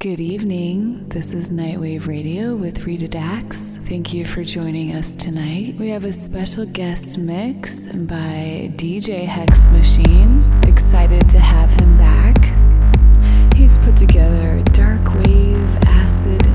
Good evening. This is Nightwave Radio with Rita Dax. Thank you for joining us tonight. We have a special guest mix by DJ Hex Machine. Excited to have him back. He's put together dark wave, acid,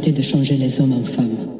de changer les hommes en femmes.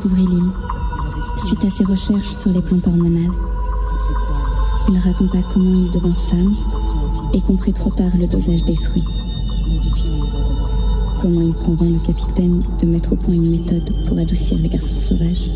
Découvrit l'île, suite à ses recherches sur les plantes hormonales. Il raconta comment il devint femme et comprit trop tard le dosage des fruits. Comment il convainc le capitaine de mettre au point une méthode pour adoucir les garçons sauvages.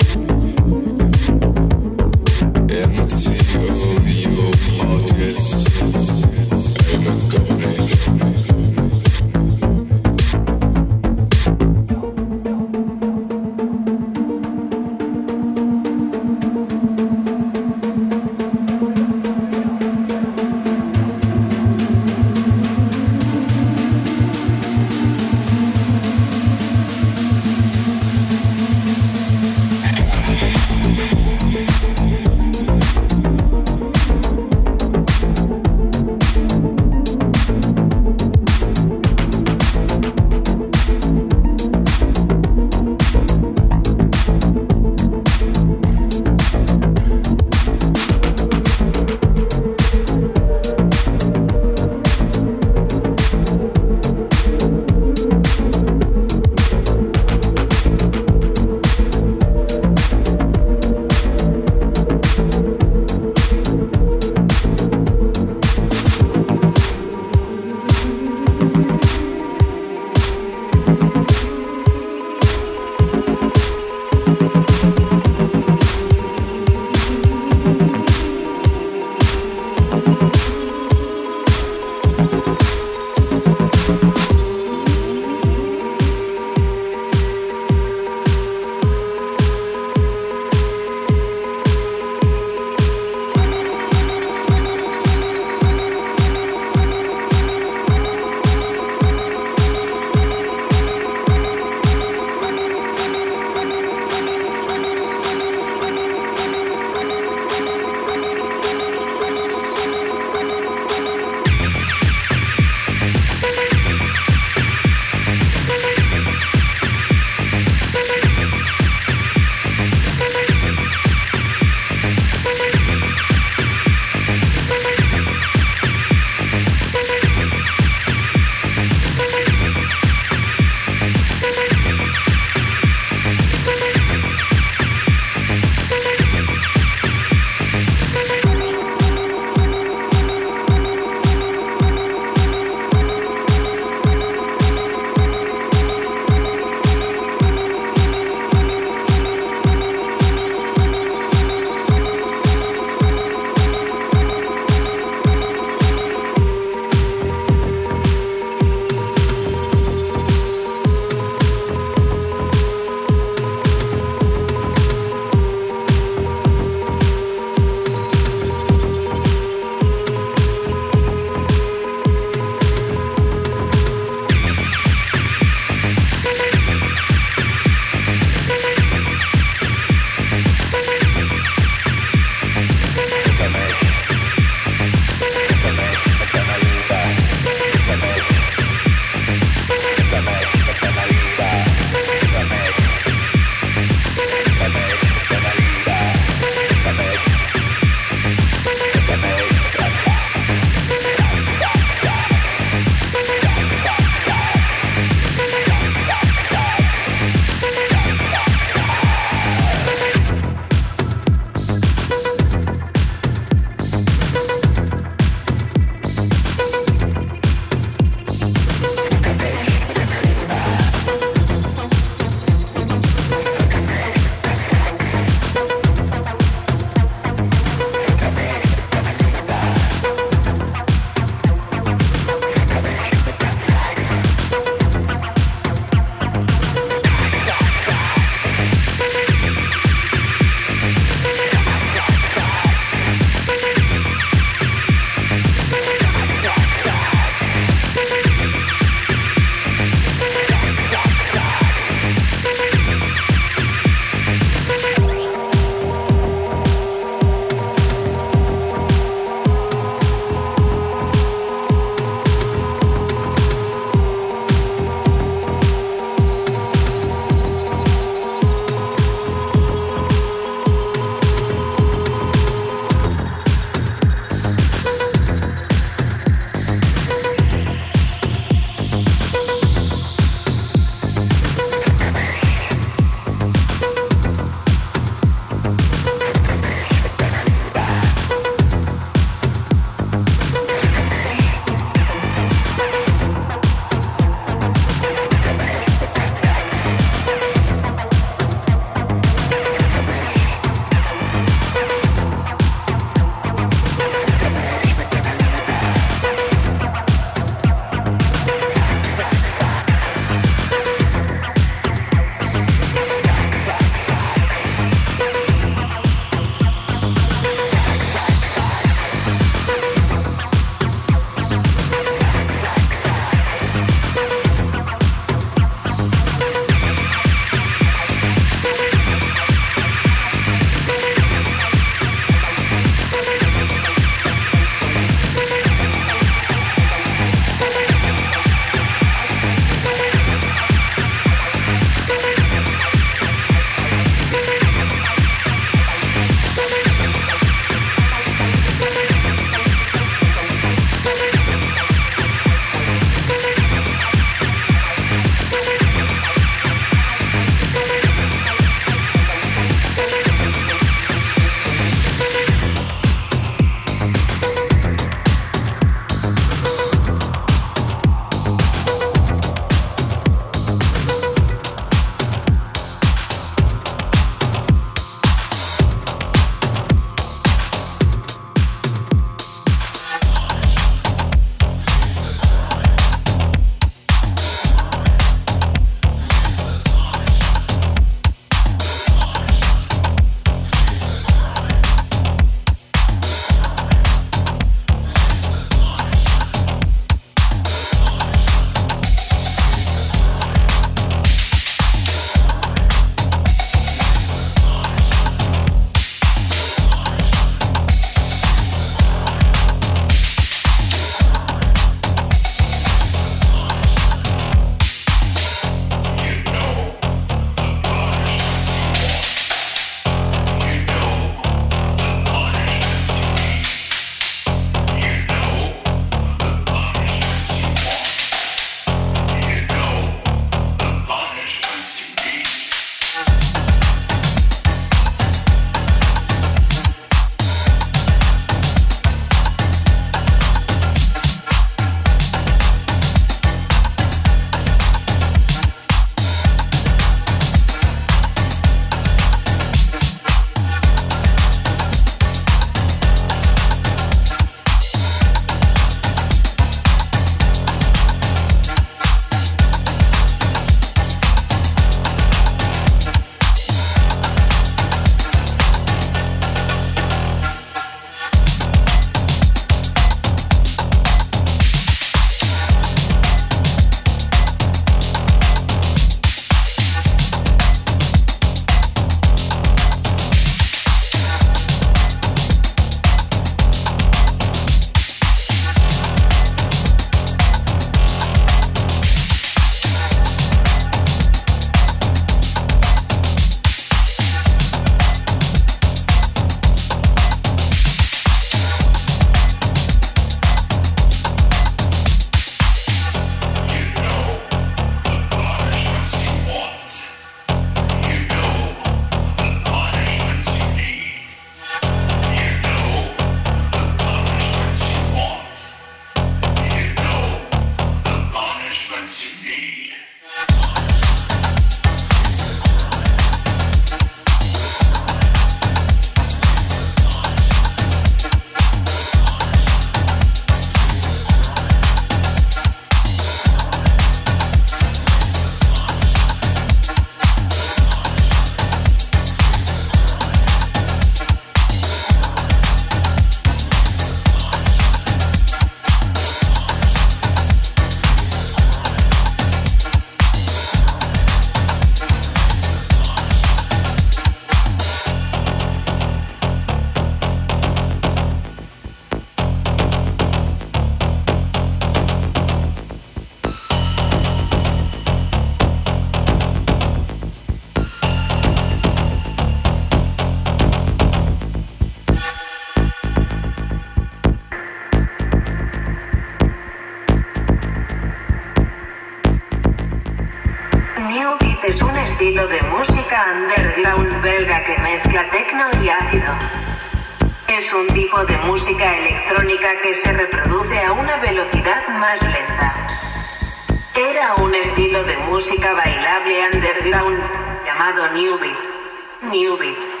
Beat.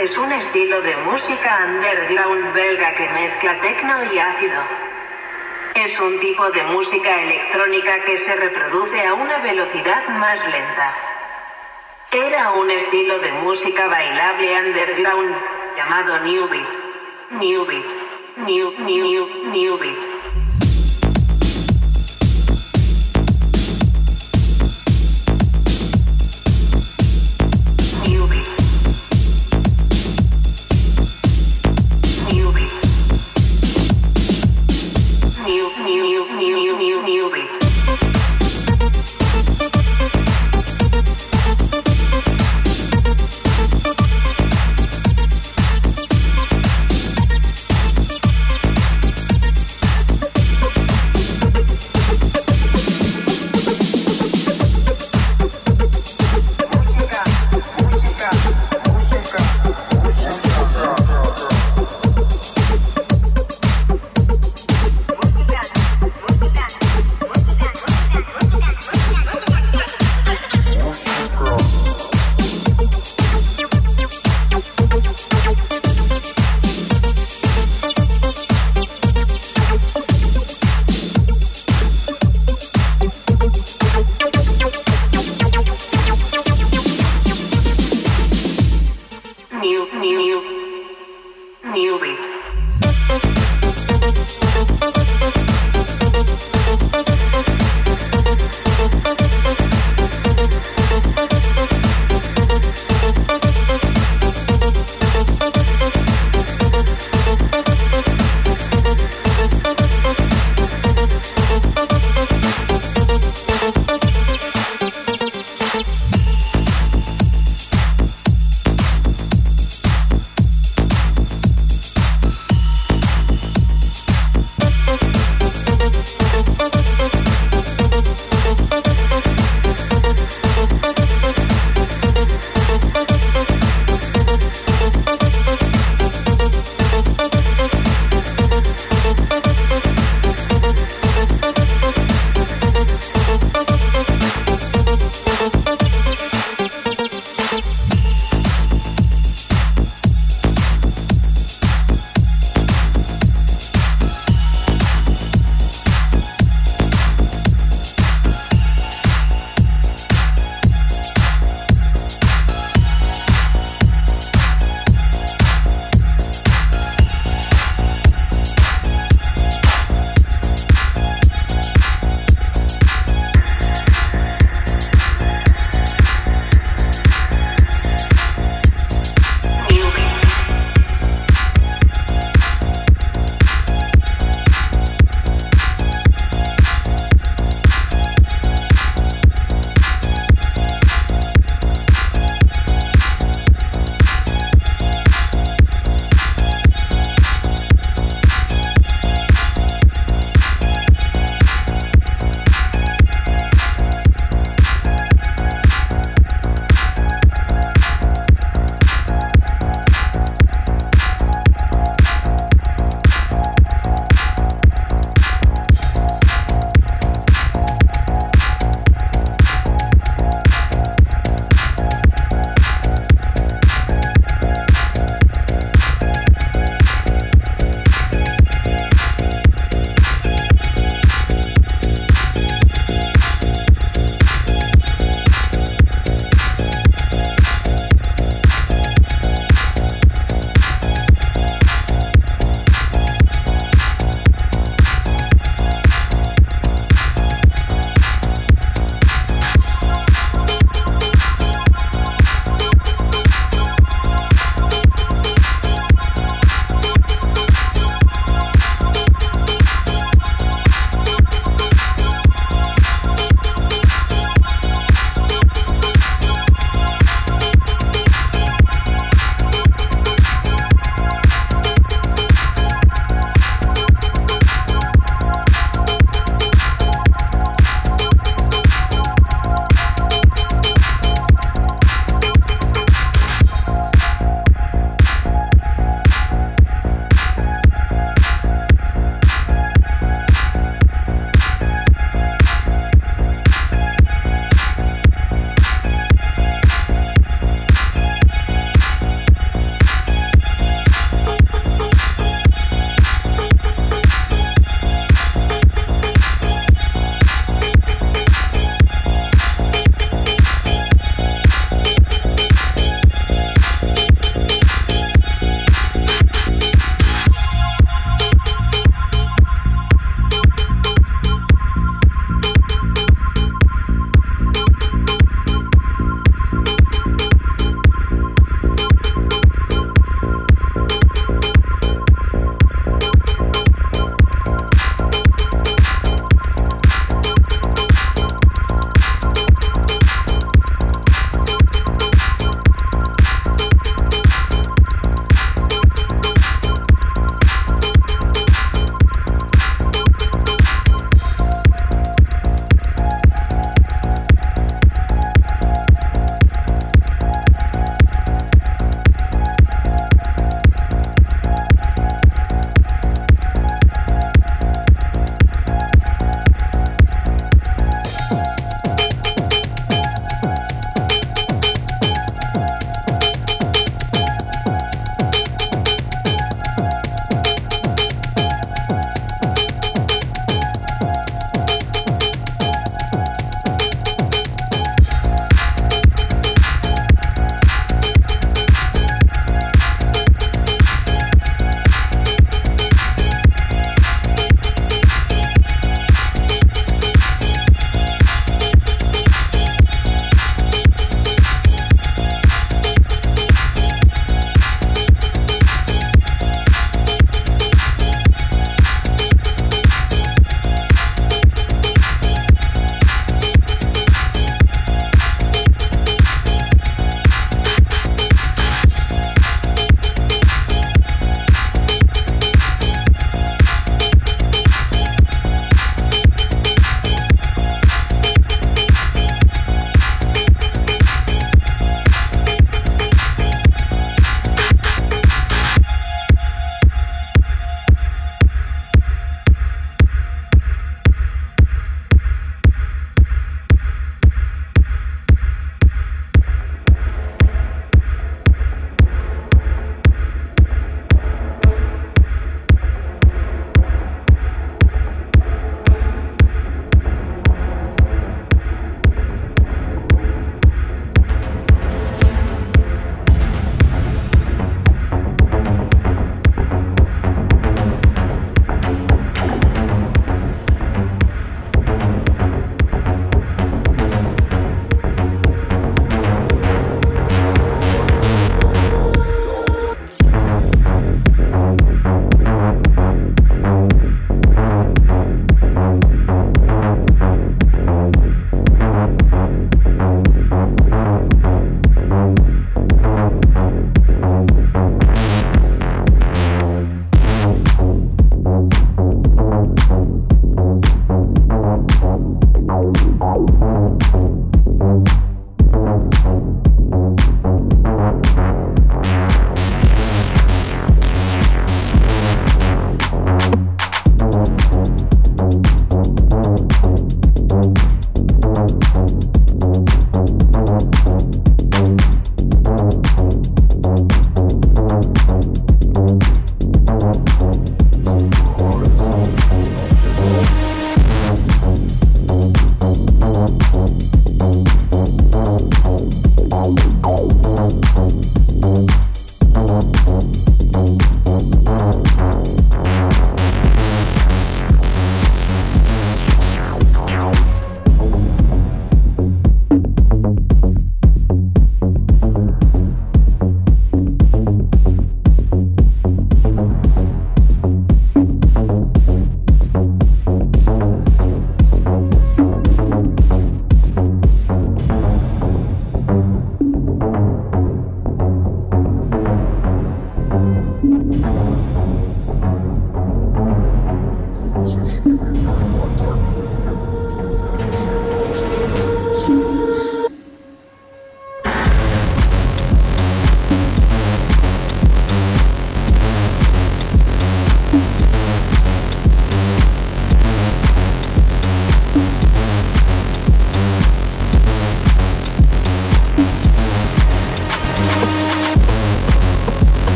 New Beat. de música electrónica que se reproduce a una velocidad más lenta. Era un estilo de música bailable underground llamado New Beat. New Beat. New, New, New Beat.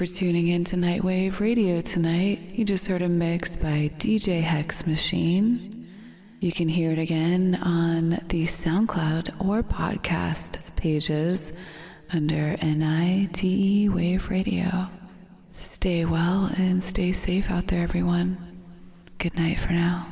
For tuning in to Nightwave Radio tonight. You just heard a mix by DJ Hex Machine. You can hear it again on the SoundCloud or podcast pages under NITE Wave Radio. Stay well and stay safe out there, everyone. Good night for now.